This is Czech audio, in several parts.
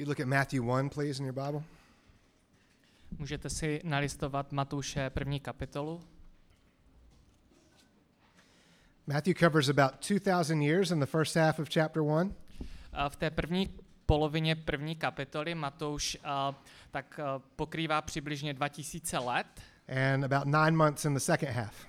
You look at Matthew 1, please, in your Bible. Můžete si nalistovat Matouše první kapitolu. Matthew covers about 2,000 years in the first half of chapter 1. A V té první polovině první kapitoly Matouš a, tak a, pokrývá přibližně 2000 let and about nine months in the second half.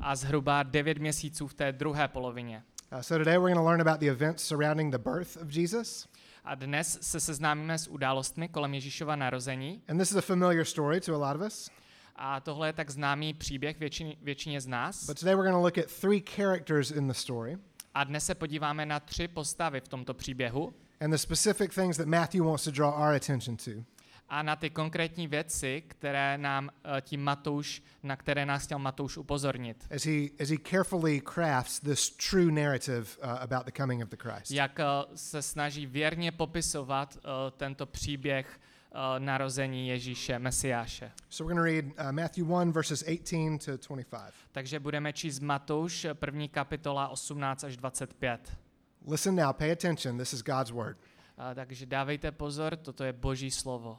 a zhruba 9 měsíců v té druhé polovině. Uh, so today we're going to learn about the events surrounding the birth of Jesus. A dnes se seznámíme s událostmi kolem Ježíšova narození. And this is a familiar story to a lot of us. A tohle je tak známý příběh většině, většině z nás. But today we're going to look at three characters in the story A dnes se podíváme na tři postavy v tomto příběhu and the specific things that Matthew wants to draw our attention to. A na ty konkrétní věci, které nám eh, tím Matouš, na které nás chtěl Matouš upozornit. as he as he carefully crafts this true narrative uh, about the coming of the Christ. Jak eh, se snaží věrně popisovat eh, tento příběh eh, narození Ježíše Mesiáše. So we're going to read uh, Matthew 1 verses 18 to 25. Takže budeme číst Matouš, první kapitola 18 až 25. Listen now, pay attention. This is God's word. A takže dávejte pozor, toto je Boží slovo.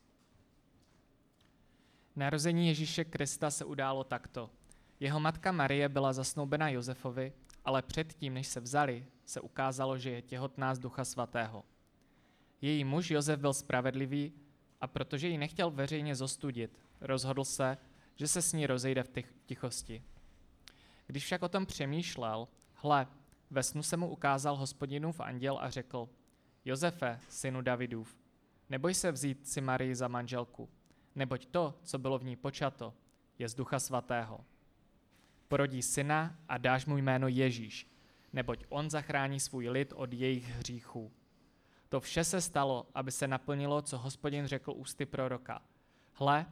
Narození Ježíše Krista se událo takto. Jeho matka Marie byla zasnoubena Josefovi, ale předtím, než se vzali, se ukázalo, že je těhotná z Ducha Svatého. Její muž Josef byl spravedlivý a protože ji nechtěl veřejně zostudit, rozhodl se, že se s ní rozejde v tich- tichosti. Když však o tom přemýšlel, hle, ve snu se mu ukázal hospodinův anděl a řekl, Josefe, synu Davidův, neboj se vzít si Marii za manželku, neboť to, co bylo v ní počato, je z ducha svatého. Porodí syna a dáš mu jméno Ježíš, neboť on zachrání svůj lid od jejich hříchů. To vše se stalo, aby se naplnilo, co hospodin řekl ústy proroka. Hle,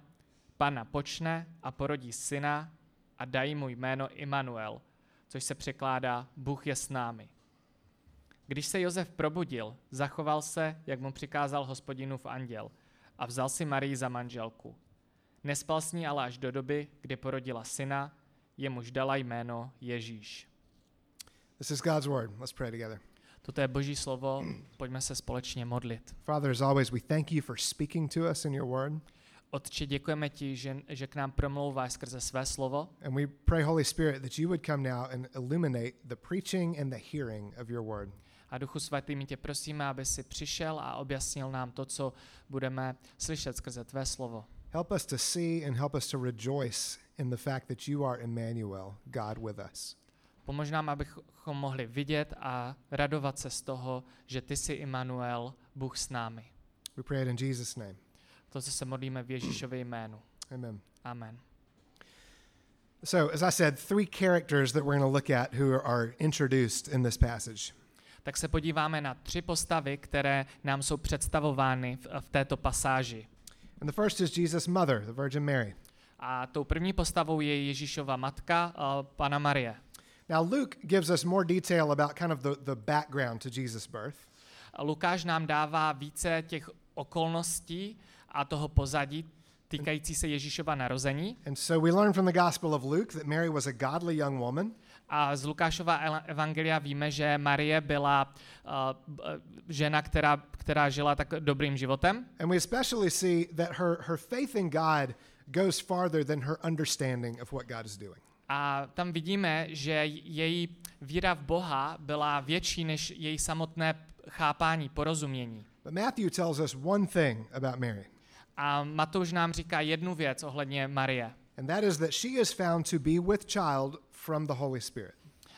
pana počne a porodí syna a dají mu jméno Immanuel, což se překládá Bůh je s námi. Když se Josef probudil, zachoval se, jak mu přikázal hospodinův anděl a vzal si Marii za manželku. Nespal s ní ale až do doby, kdy porodila syna, jemuž dala jméno Ježíš. This is God's word. Let's pray together. Toto je boží slovo, pojďme se společně modlit. Father, as always, we thank you for speaking to us in your word. Otče, děkujeme ti, že, že k nám promlouváš skrze své slovo And we pray, Holy Spirit, that you would come now and illuminate the preaching and the hearing of your word. A Duchu Svatý, my tě prosíme, aby si přišel a objasnil nám to, co budeme slyšet skrze tvé slovo. Help us to see and help us to rejoice in the fact that you are Emmanuel, God with us. Pomož nám, abychom mohli vidět a radovat se z toho, že ty jsi Immanuel, Bůh s námi. We pray it in Jesus' name. To, co se modlíme v Ježíšově jménu. Amen. Amen. So, as I said, three characters that we're going to look at who are introduced in this passage. Tak se podíváme na tři postavy, které nám jsou představovány v, v této pasáži. And the first is Jesus' mother, the Virgin Mary. A tou první postavou je Ježíšova matka, uh, Pana Marie. Now, Luke gives us more detail about kind of the, the background to Jesus' birth. A Lukáš nám dává více těch okolností a toho pozadí týkající se Ježíšova narození. And so we learn from the Gospel of Luke that Mary was a godly young woman. A z Lukášova evangelia víme, že Marie byla uh, žena, která, která žila tak dobrým životem. And we especially see that her, her faith in God goes farther than her understanding of what God is doing. A tam vidíme, že její víra v Boha byla větší než její samotné chápání, porozumění. But Matthew tells us one thing about Mary. A Matouš nám říká jednu věc ohledně Marie. And that is that she is found to be with child from the Holy Spirit.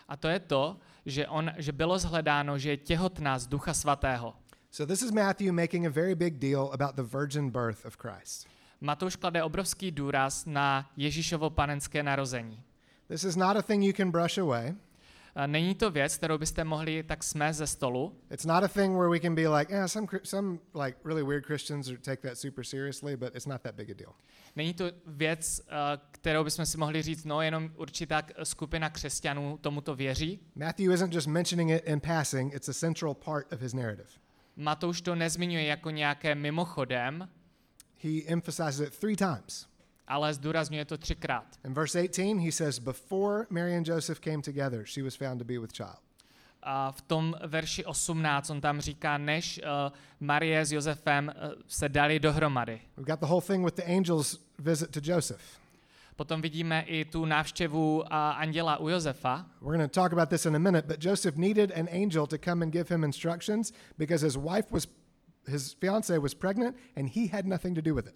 A to je to, že, on, že bylo zhledáno, že je těhotná z Ducha Svatého. So this is Matthew making a very big deal about the virgin birth of Christ. Matouš klade obrovský důraz na Ježíšovo panenské narození. This is not a thing you can brush away. Není to věc, kterou byste mohli tak smést ze stolu. It's not a thing where we can be like, yeah, some some like really weird Christians take that super seriously, but it's not that big a deal. Není to věc, eh, kterou bychom si mohli říct, no jenom určitá skupina křesťanů tomuto věří. Matthew isn't just mentioning it in passing; it's a central part of his narrative. Matouš to nezmiňuje jako nějaké mimochodem, He emphasizes it three times. Ale zdůrazňuje to třikrát. In verse 18, he says, "Before Mary and Joseph came together, she was found to be with child." A v tom verši 18 on tam říká, než uh, Marie s Josefem uh, se dali dohromady. We've got the whole thing with the angel's visit to Joseph. Potom vidíme i tu návštěvu uh, anděla u Josefa. We're going to talk about this in a minute, but Joseph needed an angel to come and give him instructions because his wife was his fiance was pregnant and he had nothing to do with it.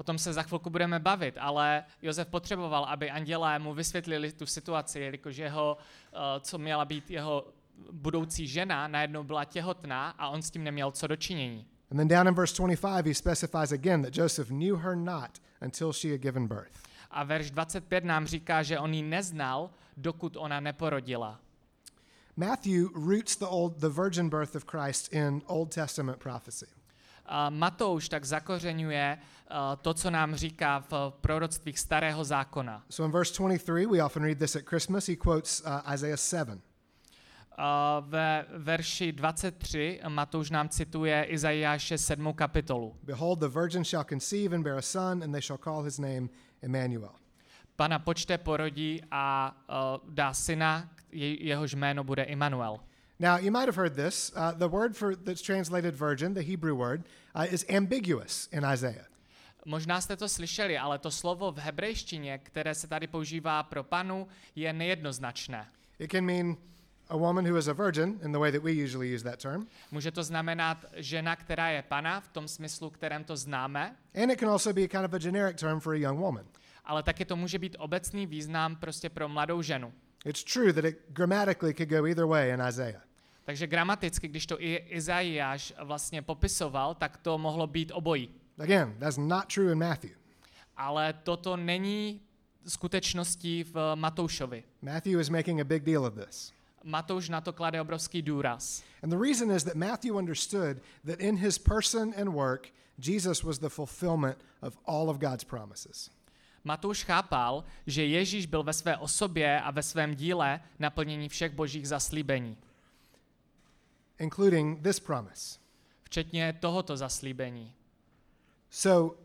O tom se za chvilku budeme bavit, ale Josef potřeboval, aby andělé mu vysvětlili tu situaci, jelikož jeho, uh, co měla být jeho budoucí žena, najednou byla těhotná a on s tím neměl co dočinění. And then down in verse 25, he specifies again that Joseph knew her not until she had given birth. A verš 25 nám říká, že on ji neznal, dokud ona neporodila. Matthew roots the old the virgin birth of Christ in Old Testament prophecy. Matouš tak zakořenuje uh, to, co nám říká v proroctvích starého zákona. So in verse 23, we often read this at Christmas. He quotes uh, Isaiah 7. A ve verši 23 Matouš nám cituje Izajáše 7. kapitolu. Behold, the virgin shall conceive and bear a son, and they shall call his name Emmanuel. Pana počte porodí a uh, dá syna, je, jehož jméno bude Immanuel. Now, you might have heard this. Uh, the word for that's translated virgin, the Hebrew word, uh, is ambiguous in Isaiah. Možná jste to slyšeli, ale to slovo v hebrejštině, které se tady používá pro panu, je nejednoznačné. It can mean a woman who is a virgin in the way that we usually use that term, Může to znamenat žena, která je pana, v tom smyslu, kterém to známe, and it can also be kind of a generic term for a young woman. ale taky to může být obecný význam prostě pro mladou ženu. It's true that it grammatically could go either way in Isaiah. Takže gramaticky, když to Izajáš vlastně popisoval, tak to mohlo být obojí. Again, that's not true in Matthew. Ale toto není skutečností v Matoušovi. Matthew is making a big deal of this. Matouš na to klade obrovský důraz. And the reason is that Matthew understood that in his person and work, Jesus was the fulfillment of all of God's promises. Matouš chápal, že Ježíš byl ve své osobě a ve svém díle naplnění všech božích zaslíbení, including this promise. včetně tohoto zaslíbení. So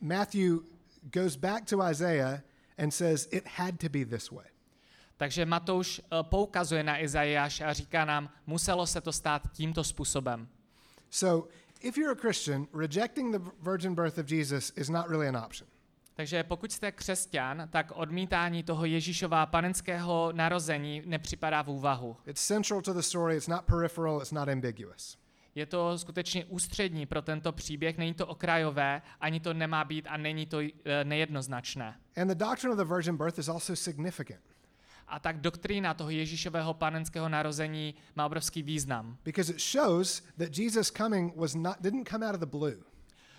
Matthew goes back to Isaiah and says it had to be this way. Takže Matouš eh, poukazuje na Izajáš a říká nám, muselo se to stát tímto způsobem. So if you're a Christian, rejecting the virgin birth of Jesus is not really an option. Takže pokud jste křesťan, tak odmítání toho Ježíšova panenského narození nepřipadá v úvahu. It's central to the story, it's not peripheral, it's not ambiguous. Je to skutečně ústřední pro tento příběh, není to okrajové, ani to nemá být a není to eh, nejednoznačné. And the doctrine of the virgin birth is also significant A tak doktrína toho Ježíšového panenského narození má obrovský význam, because it shows that Jesus coming was not didn't come out of the blue.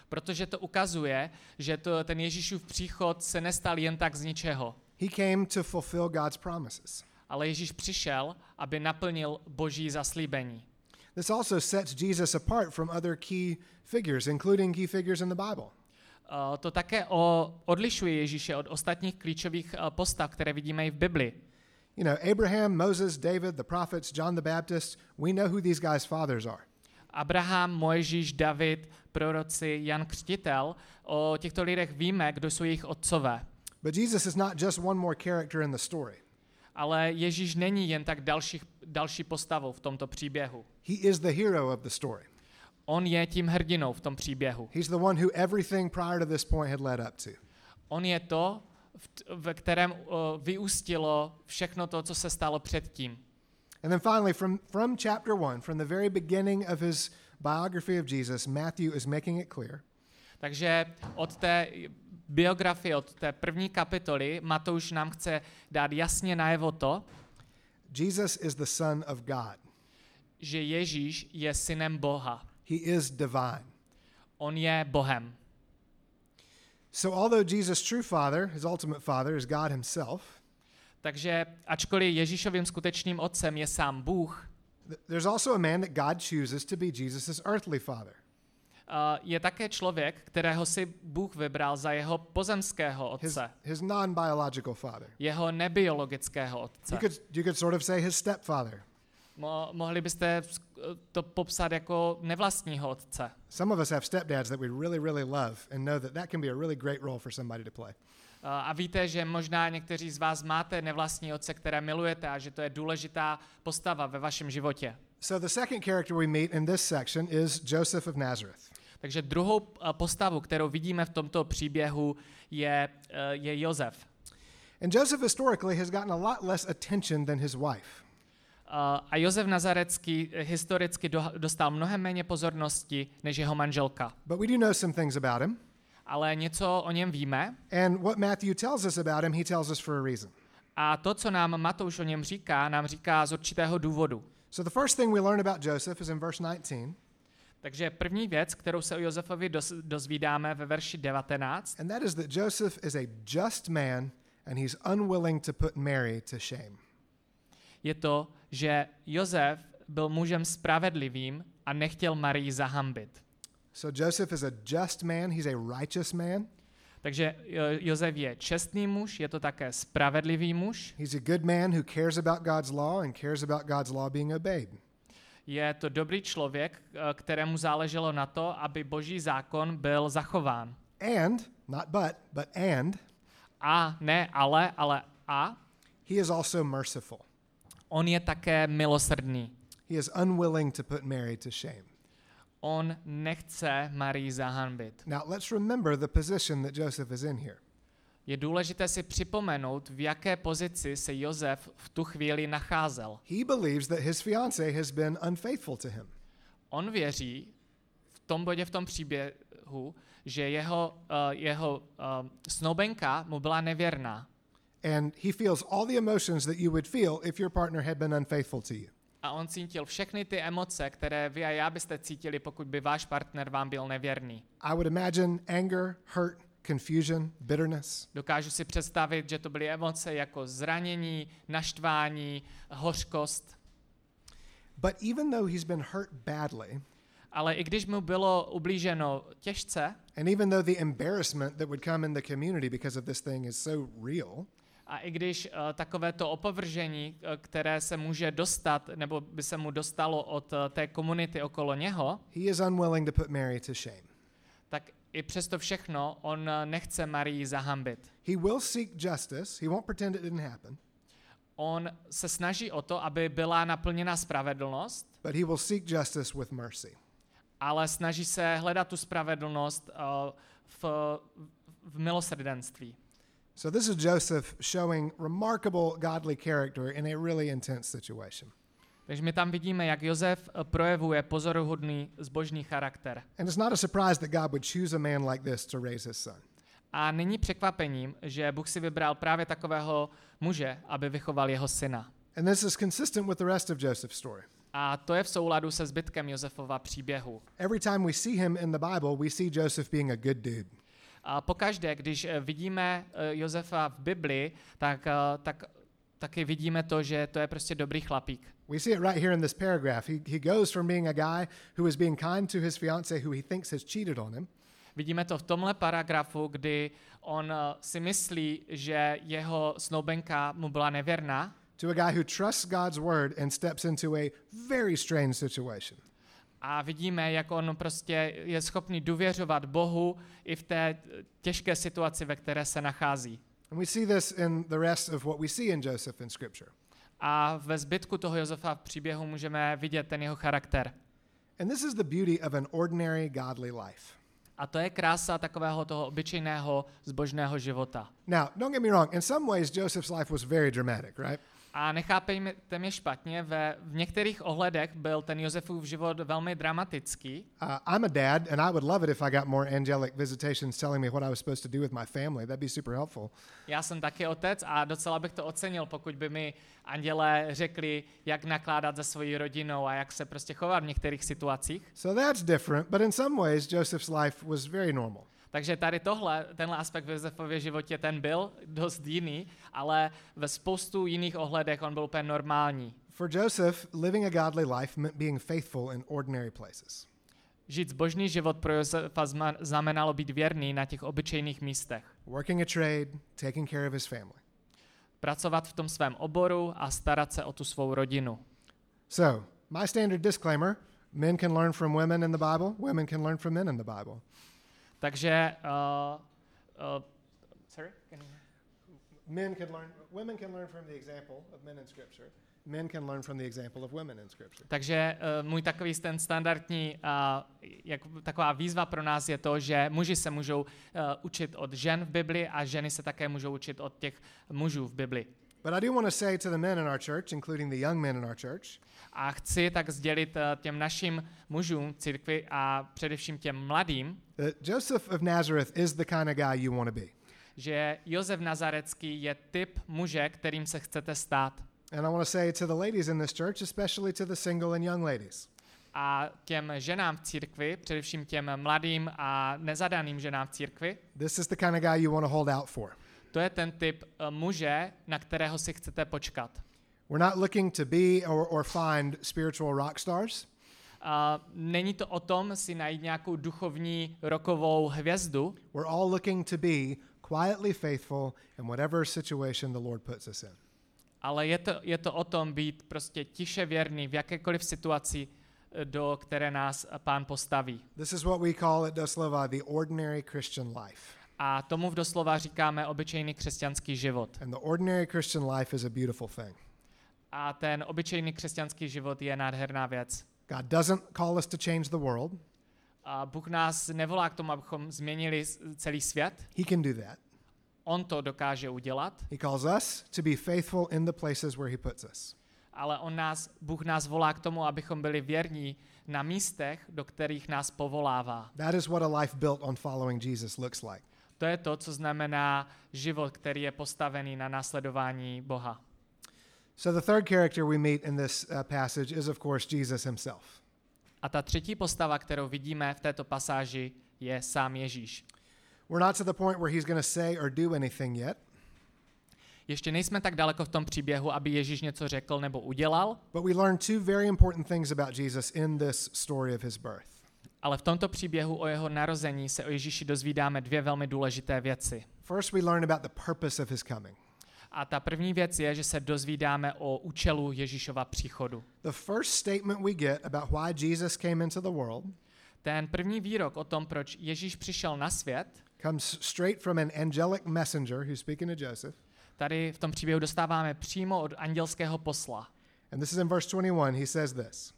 Protože to ukazuje, že to, ten Ježíšův příchod se nestal jen tak z ničeho, He came to fulfill God's promises. ale Ježíš přišel, aby naplnil boží zaslíbení. This also sets Jesus apart from other key figures, including key figures in the Bible. Uh, To také o, odlišuje Ježíše od ostatních klíčových uh, postav, které vidíme i v Bibli. You know, Abraham, Moses, David, the prophets, John the Baptist, we know who these guys' fathers are. Abraham, Mojžíš, David, proroci, Jan Křtitel, o těchto lidech víme, kdo jsou jejich otcové. But Jesus is not just one more character in the story. Ale Ježíš není jen tak další, další postavou v tomto příběhu. He is the hero of the story. On je tím hrdinou v tom příběhu. He's the one who everything prior to this point had led up to. On je to, v- ve kterém uh, vyústilo všechno to, co se stalo předtím. And then finally, from, from chapter one, from the very beginning of his biography of Jesus, Matthew is making it clear Takže od té biografie, od té první kapitoly Matouš nám chce dát jasně najevo to, Jesus is the Son of God. že Ježíš je synem Boha. He is divine. On je Bohem. So, although Jesus' true Father, his ultimate Father, is God Himself, Takže ačkoliv Ježíšovým skutečným otcem je sám Bůh, th- there's also a man that God chooses to be Jesus' earthly Father. uh, je také člověk, kterého si Bůh vybral za jeho pozemského His, otce, his non biological father. jeho nebiologického otce. You could, you could sort of say his stepfather. Mo- mohli byste to popsat jako nevlastního otce. Some of us have stepdads that we really, really love and know that that can be a really great role for somebody to play. Uh, A víte, že možná někteří z vás máte nevlastní otce, které milujete a že to je důležitá postava ve vašem životě. So, the second character we meet in this section is Joseph of Nazareth. Takže druhou uh, postavu, kterou vidíme v tomto příběhu, je, uh, je Jozef. And Joseph historically has gotten a lot less attention than his wife. Uh, A Josef Nazarecký eh, historicky do- dostal mnohem méně pozornosti než jeho manželka. But we do know some things about him. Ale něco o něm víme And what Matthew tells us about him, he tells us for a reason. a to, co nám Matouš o něm říká, nám říká z určitého důvodu. So, the first thing we learn about Joseph is in verse 19, Takže první věc, kterou se o Josefovi doz, dozvídáme ve verši 19, and that is that Joseph is a just man and he's unwilling to put Mary to shame. je to, že Josef byl mužem spravedlivým a nechtěl Marii zahambit. So, Joseph is a just man, he's a righteous man, Takže Jo- Josef je čestný muž, je to také spravedlivý muž, he's a good man who cares about God's law and cares about God's law being obeyed. je to dobrý člověk, eh, kterému záleželo na to, aby boží zákon byl zachován. And, not but, but and, A ne ale, ale a, he is also merciful. on je také milosrdný. He is unwilling to put Mary to shame. On nechce Marii zahanbit. Now, let's remember the position that Joseph is in here. Je důležité si připomenout, v jaké pozici se Josef v tu chvíli nacházel. He believes that his fiancee has been unfaithful to him. On věří v tom bodě, v tom příběhu, že jeho, uh, jeho uh, snoubenka mu byla nevěrná. And he feels all the emotions that you would feel if your partner had been unfaithful to you. A on cítil všechny ty emoce, které vy a já byste cítili, pokud by váš partner vám byl nevěrný. I would imagine anger, hurt, confusion, bitterness. Dokážu si představit, že to byly emoce jako zranění, naštvání, hořkost. But even though he's been hurt badly, Ale i když mu bylo ublíženo těžce, and even though the embarrassment that would come in the community because of this thing is so real, a i když uh, takovéto opovržení, uh, které se může dostat, nebo by se mu dostalo od uh, té komunity okolo něho, he is unwilling to put Mary to shame. tak i přesto všechno on nechce Marii zahambit. He will seek justice. He won't pretend it didn't happen, On se snaží o to, aby byla naplněna spravedlnost, but he will seek justice with mercy. ale snaží se hledat tu spravedlnost uh, v, v milosrdenství. So this is Joseph showing remarkable godly character in a really intense situation. Takže my tam vidíme, jak Josef uh, projevuje pozoruhodný zbožný charakter. And it's not a surprise that God would choose a man like this to raise his son. A není překvapením, že Bůh si vybral právě takového muže, aby vychoval jeho syna. And this is consistent with the rest of Joseph's story. A to je v souladu se zbytkem Josefova příběhu. Every time we see him in the Bible, we see Joseph being a good dude. A pokaždé, když eh, vidíme eh, Josefa v Bibli, tak, eh, tak taky vidíme to, že to je prostě dobrý chlapík. We see it right here in this paragraph. He, he goes from being a guy who is being kind to his fiancee who he thinks has cheated on him Vidíme to v tomhle paragrafu, kdy on si myslí, že jeho snoubenka mu byla nevěrná, to a guy who trusts God's word and steps into a very strange situation. A vidíme, jak on prostě je schopný důvěřovat Bohu i v té těžké situaci, ve které se nachází. And we see this in the rest of what we see in Joseph in Scripture. A ve zbytku toho Josefa v příběhu můžeme vidět ten jeho charakter. And this is the beauty of an ordinary godly life. A to je krása takového toho obyčejného zbožného života. Now, don't get me wrong, in some ways, Joseph's life was very dramatic, right? A nechápejte mě špatně, ve, v některých ohledech byl ten Josefův život velmi dramatický. Uh, I'm a dad, and I would love it if I got more angelic visitations telling me what I was supposed to do with my family. That'd be super helpful. Já jsem taky otec a docela bych to ocenil, pokud by mi andělé řekli, jak nakládat se svojí rodinou a jak se prostě chovat v některých situacích. So that's different, but in some ways, Joseph's life was very normal. Takže tady tohle, tenhle aspekt v Josefově životě, ten byl dost jiný, ale ve spoustu jiných ohledech on byl úplně normální. For Joseph, living a godly life meant being faithful in ordinary places. Žít zbožný život pro Josefa znamenalo být věrný na těch obyčejných místech. Working a trade, taking care of his family. Pracovat v tom svém oboru a starat se o tu svou rodinu. So, my standard disclaimer men can learn from women in the Bible, women can learn from men in the Bible. Takže... Uh, uh, sorry? Can Men can learn, women can learn from the example of men in Scripture. Men can learn from the example of women in Scripture. Takže uh, můj takový ten standardní, uh, jak, taková výzva pro nás je to, že muži se můžou uh, učit od žen v Bibli a ženy se také můžou učit od těch mužů v Bibli. But I do want to say to the men in our church, including the young men in our church, A chci tak sdělit uh, těm našim mužům církvi a především těm mladým, that Joseph of Nazareth is the kind of guy you want to be. že Josef Nazarecký je typ muže, kterým se chcete stát. And I want to say to the ladies in this church, especially to the single and young ladies, A těm ženám v církvi, především těm mladým a nezadaným ženám v církvi, this is the kind of guy you want to hold out for. To je ten typ uh, muže, na kterého si chcete počkat. We're not looking to be or, or find spiritual rock stars. A není to o tom si najít nějakou duchovní rokovou hvězdu, We're all looking to be quietly faithful in whatever situation the Lord puts us in. ale je to, je to o tom být prostě tiše věrný v jakékoliv situaci, eh, do které nás eh, pán postaví. This is what we call at Doslova the ordinary Christian life. A tomu v doslova říkáme obyčejný křesťanský život. And the ordinary Christian life is a beautiful thing. A ten obyčejný křesťanský život je nádherná věc. God doesn't call us to change the world. A Bůh nás nevolá k tomu, abychom změnili celý svět. He can do that. On to dokáže udělat, He calls us to be faithful in the places where he puts us. ale on nás, Bůh nás volá k tomu, abychom byli věrní na místech, do kterých nás povolává. That is what a life built on following Jesus looks like. To je to, co znamená život, který je postavený na následování Boha. So the third character we meet in this uh, passage is of course Jesus himself. A ta třetí postava, kterou vidíme v této pasáži, je sám Ježíš. We're not to the point where he's going to say or do anything yet, Ještě nejsme tak daleko v tom příběhu, aby Ježíš něco řekl nebo udělal, but we learn two very important things about Jesus in this story of his birth. Ale v tomto příběhu o jeho narození se o Ježíši dozvídáme dvě velmi důležité věci. First, we learn about the purpose of his coming. A ta první věc je, že se dozvídáme o účelu Ježíšova příchodu. The first statement we get about why Jesus came into the world Ten první výrok o tom, proč Ježíš přišel na svět, comes straight from an angelic messenger who's speaking to Joseph. tady v tom příběhu dostáváme přímo od andělského posla. And this is in verse 21. He says this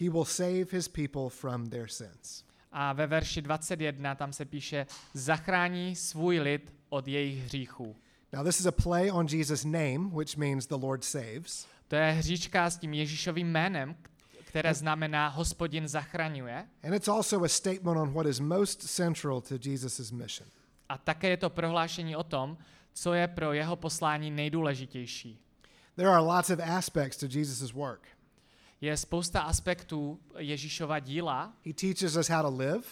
He will save his people from their sins. A ve verši 21 tam se píše, zachrání svůj lid od jejich hříchů. Now, this is a play on Jesus' name, which means the Lord saves. To je hříčka s tím Ježíšovým jménem, které znamená hospodin zachraňuje. And it's also a statement on what is most central to Jesus' mission. A také je to prohlášení o tom, co je pro jeho poslání nejdůležitější. There are lots of aspects to Jesus' work. Je spousta aspektů Ježíšova díla. He teaches us how to live,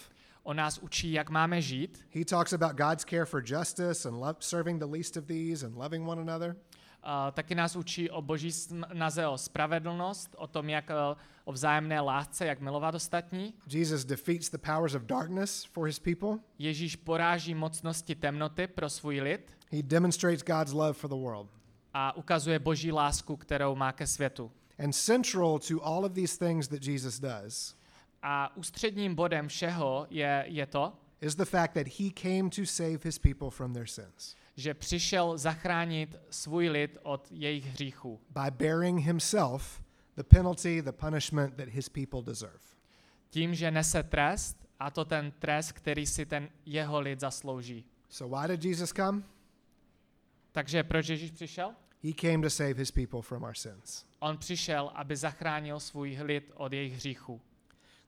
On nás učí, jak máme žít. he talks about God's care for justice and love, serving the least of these and loving one another. A taky nás učí o boží snaze o spravedlnost, o tom, jak eh, o vzájemné lásce, jak milovat ostatní. Jesus defeats the powers of darkness for his people. Ježíš poráží mocnosti temnoty pro svůj lid He demonstrates God's love for the world. a ukazuje boží lásku, kterou má ke světu. And central to all of these things that Jesus does A ústředním bodem všeho je, je to, is the fact that he came to save his people from their sins že přišel zachránit svůj lid od jejich hříchů. by bearing himself the penalty, the punishment that his people deserve. Tím, že nese trest, a to ten trest, který si ten jeho lid zaslouží. So, why did Jesus come? Takže proč Ježíš přišel? He came to save his people from our sins. On přišel, aby zachránil svůj lid od jejich hříchů.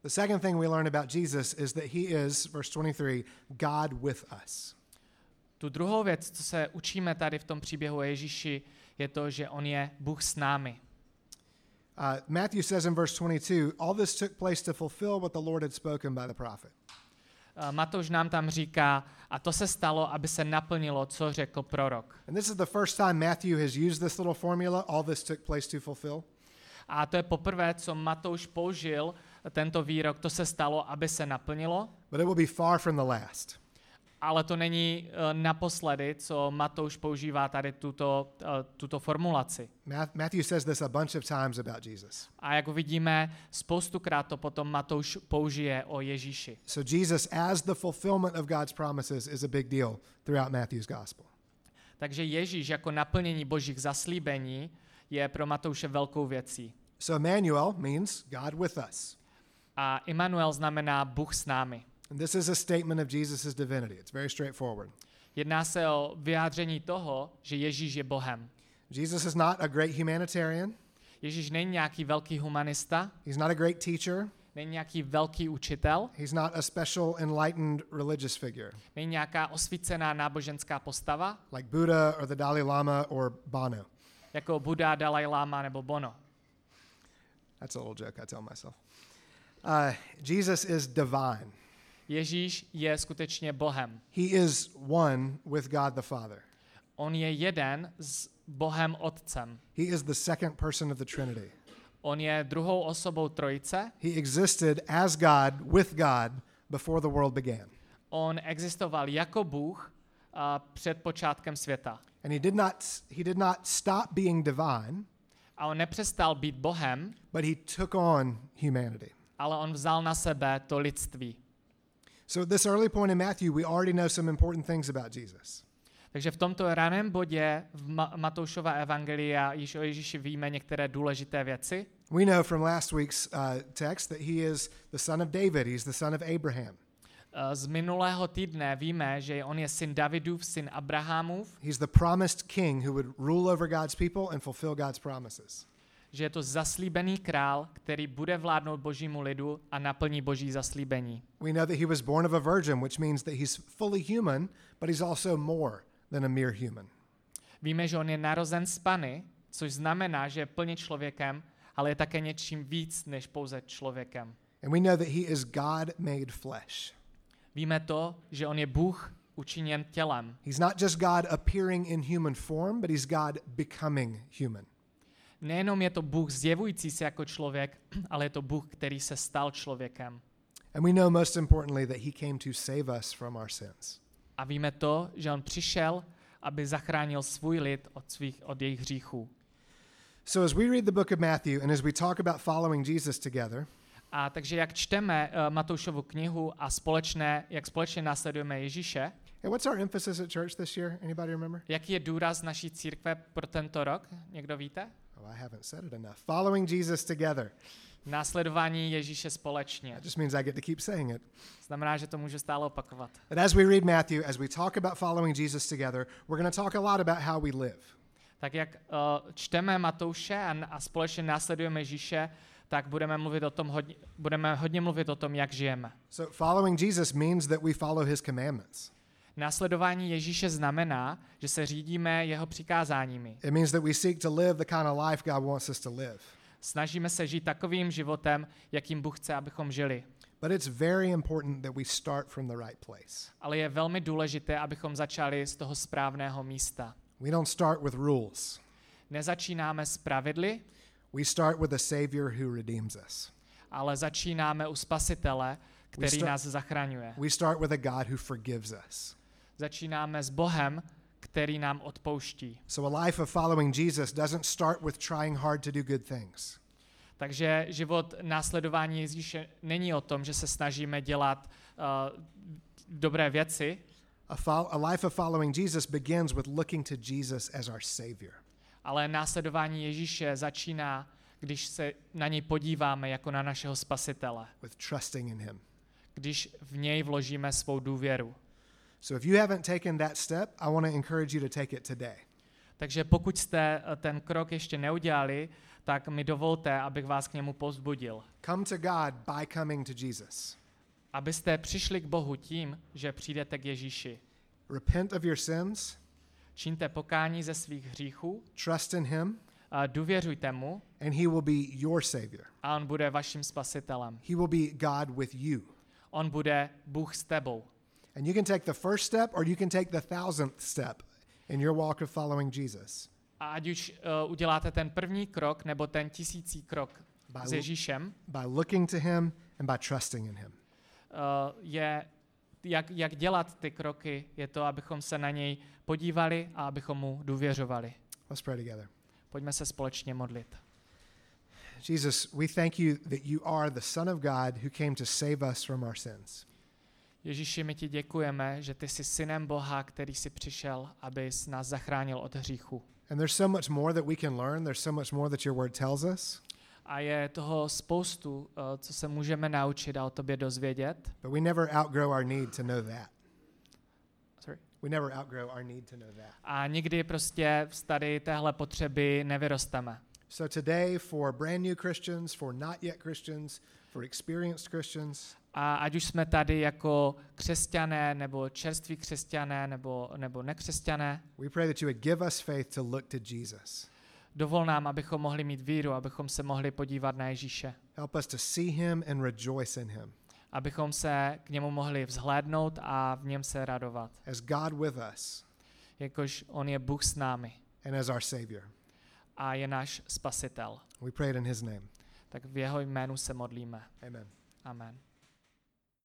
The second thing we learn about Jesus is that he is, verse 23, God with us. Tu druhou věc, co se učíme tady v tom příběhu o Ježíši, je to, že on je Bůh s námi. Uh, Matthew says in verse 22, all this took place to fulfill what the Lord had spoken by the prophet. Uh, Matouš nám tam říká, a to se stalo, aby se naplnilo, co řekl prorok. And this is the first time Matthew has used this little formula, all this took place to fulfill. A to je poprvé, co Matouš použil tento výrok, to se stalo, aby se naplnilo, But it will be far from the last. Ale to není uh, naposledy, co Matouš používá tady tuto, uh, tuto formulaci. Ma- Matthew says this a bunch of times about Jesus. A jak uvidíme, spoustukrát to potom Matouš použije o Ježíši. So Jesus as the fulfillment of God's promises is a big deal throughout Matthew's gospel. Takže Ježíš jako naplnění božích zaslíbení je pro Matouše velkou věcí. So Emmanuel means God with us. A Immanuel znamená Bůh s námi. And this is a statement of Jesus' divinity. It's very straightforward. Jedná se o vyjádření toho, že Ježíš je Bohem. Jesus is not a great humanitarian. Ježíš není nějaký velký humanista, He's not a great teacher. není nějaký velký učitel, He's not a special enlightened religious figure není nějaká osvícená náboženská postava, like Buddha or the Dalai Lama or Bono. jako Buddha, Dalai Lama nebo Bono. That's a little joke I tell myself. Uh, Jesus is divine. Ježíš je skutečně Bohem. He is one with God the Father. On je jeden s Bohem Otcem. He is the second person of the Trinity. On je druhou osobou Trojice. He existed as God with God before the world began. On existoval jako Bůh a před počátkem světa. And he did not he did not stop being divine, A on nepřestal být Bohem, but he took on humanity. ale on vzal na sebe to lidství. So at this early point in Matthew, we already know some important things about Jesus. Takže v tomto raném bodě v Ma- Matoušova evangelia již o Ježíši víme některé důležité věci. We know from last week's uh, text that he is the son of David. He's the son of Abraham. Eh, Z minulého týdne víme, že on je syn Davidův, syn Abrahamův, He's the promised king who would rule over God's people and fulfill God's promises. Že je to zaslíbený král, který bude vládnout božímu lidu a naplní boží zaslíbení. We know that he was born of a virgin, which means that he's fully human, but he's also more than a mere human. Víme, že on je narozen z Pany, což znamená, že je plně člověkem, ale je také něčím víc než pouze člověkem. And we know that he is God made flesh. Víme to, že on je Bůh učiněn tělem. He's not just God appearing in human form, but he's God becoming human. Nejenom je to Bůh zjevující se jako člověk, ale je to Bůh, který se stal člověkem. And we know most importantly that he came to save us from our sins. A víme to, že on přišel, aby zachránil svůj lid od, svých, od jejich hříchů. So as we read the book of Matthew and as we talk about following Jesus together, A takže jak čteme uh, Matoušovu knihu a společné, jak společně následujeme Ježíše, hey, what's our emphasis at church this year? Anybody remember? jaký je důraz naší církve pro tento rok? Někdo víte? I haven't said it enough. Following Jesus together. Následování Ježíše společně. That just means I get to keep saying it. Znamená, že to můžu stále opakovat. But as we read Matthew, as we talk about following Jesus together, we're going to talk a lot about how we live. Tak jak uh, čteme Matouše a, a společně následujeme Ježíše, tak budeme mluvit o tom hodně, budeme hodně mluvit o tom, jak žijeme. So following Jesus means that we follow his commandments. Následování Ježíše znamená, že se řídíme jeho přikázáními. It means that we seek to live the kind of life God wants us to live. Snažíme se žít takovým životem, jakým Bůh chce, abychom žili. But it's very important that we start from the right place. Ale je velmi důležité, abychom začali z toho správného místa. We don't start with rules. Nezačínáme s pravidly, We start with a Savior who redeems us. ale začínáme u Spasitele, který start- nás zachraňuje. We start with a God who forgives us. Začínáme s Bohem, který nám odpouští. So a life of following Jesus doesn't start with trying hard to do good things. Takže život následování Ježíše není o tom, že se snažíme dělat uh, dobré věci, A, fol- a life of following Jesus begins with looking to Jesus as our Savior. ale následování Ježíše začíná, když se na něj podíváme jako na našeho spasitele, with trusting in him. když v něj vložíme svou důvěru. So if you haven't taken that step, I want to encourage you to take it today. Takže pokud jste eh, ten krok ještě neudělali, tak mi dovolte, abych vás k němu povzbudil. Come to God by coming to Jesus. Abyste přišli k Bohu tím, že přijdete k Ježíši. Repent of your sins, Čiňte pokání ze svých hříchů, trust in Him, a důvěřujte mu and He will be your Savior. a on bude vaším spasitelem. He will be God with you. On bude Bůh s tebou. And you can take the first step or you can take the thousandth step in your walk of following Jesus. A ať už uh, uděláte ten první krok nebo ten tisící krok By, s Ježíšem, by looking to Him and by trusting in Him. uh, je, jak, jak dělat ty kroky, je to, abychom se na něj podívali a abychom mu důvěřovali. Let's pray together. Pojďme se společně modlit. Jesus, we thank you that you are the Son of God who came to save us from our sins. Ježíši, my ti děkujeme, že ty jsi synem Boha, který si přišel, abys nás zachránil od hříchu. And there's so much more that we can learn. There's so much more that your word tells us. A je toho spoustu, eh, co se můžeme naučit a o tobě dozvědět. But we never outgrow our need to know that. Sorry. We never outgrow our need to know that. A nikdy prostě z tady téhle potřeby nevyrosteme. So today, for brand new Christians, for not yet Christians, for experienced Christians, A ať už jsme tady jako křesťané, nebo čerství křesťané, nebo, nebo nekřesťané, we pray that you would give us faith to look to Jesus. dovol nám, abychom mohli mít víru, abychom se mohli podívat na Ježíše. Help us to see him and rejoice in him Abychom se k němu mohli vzhlédnout a v něm se radovat. as God with us Jakož on je Bůh s námi and as our Savior. a je náš spasitel. We pray it in his name. Tak v jeho jménu se modlíme. Amen. Amen.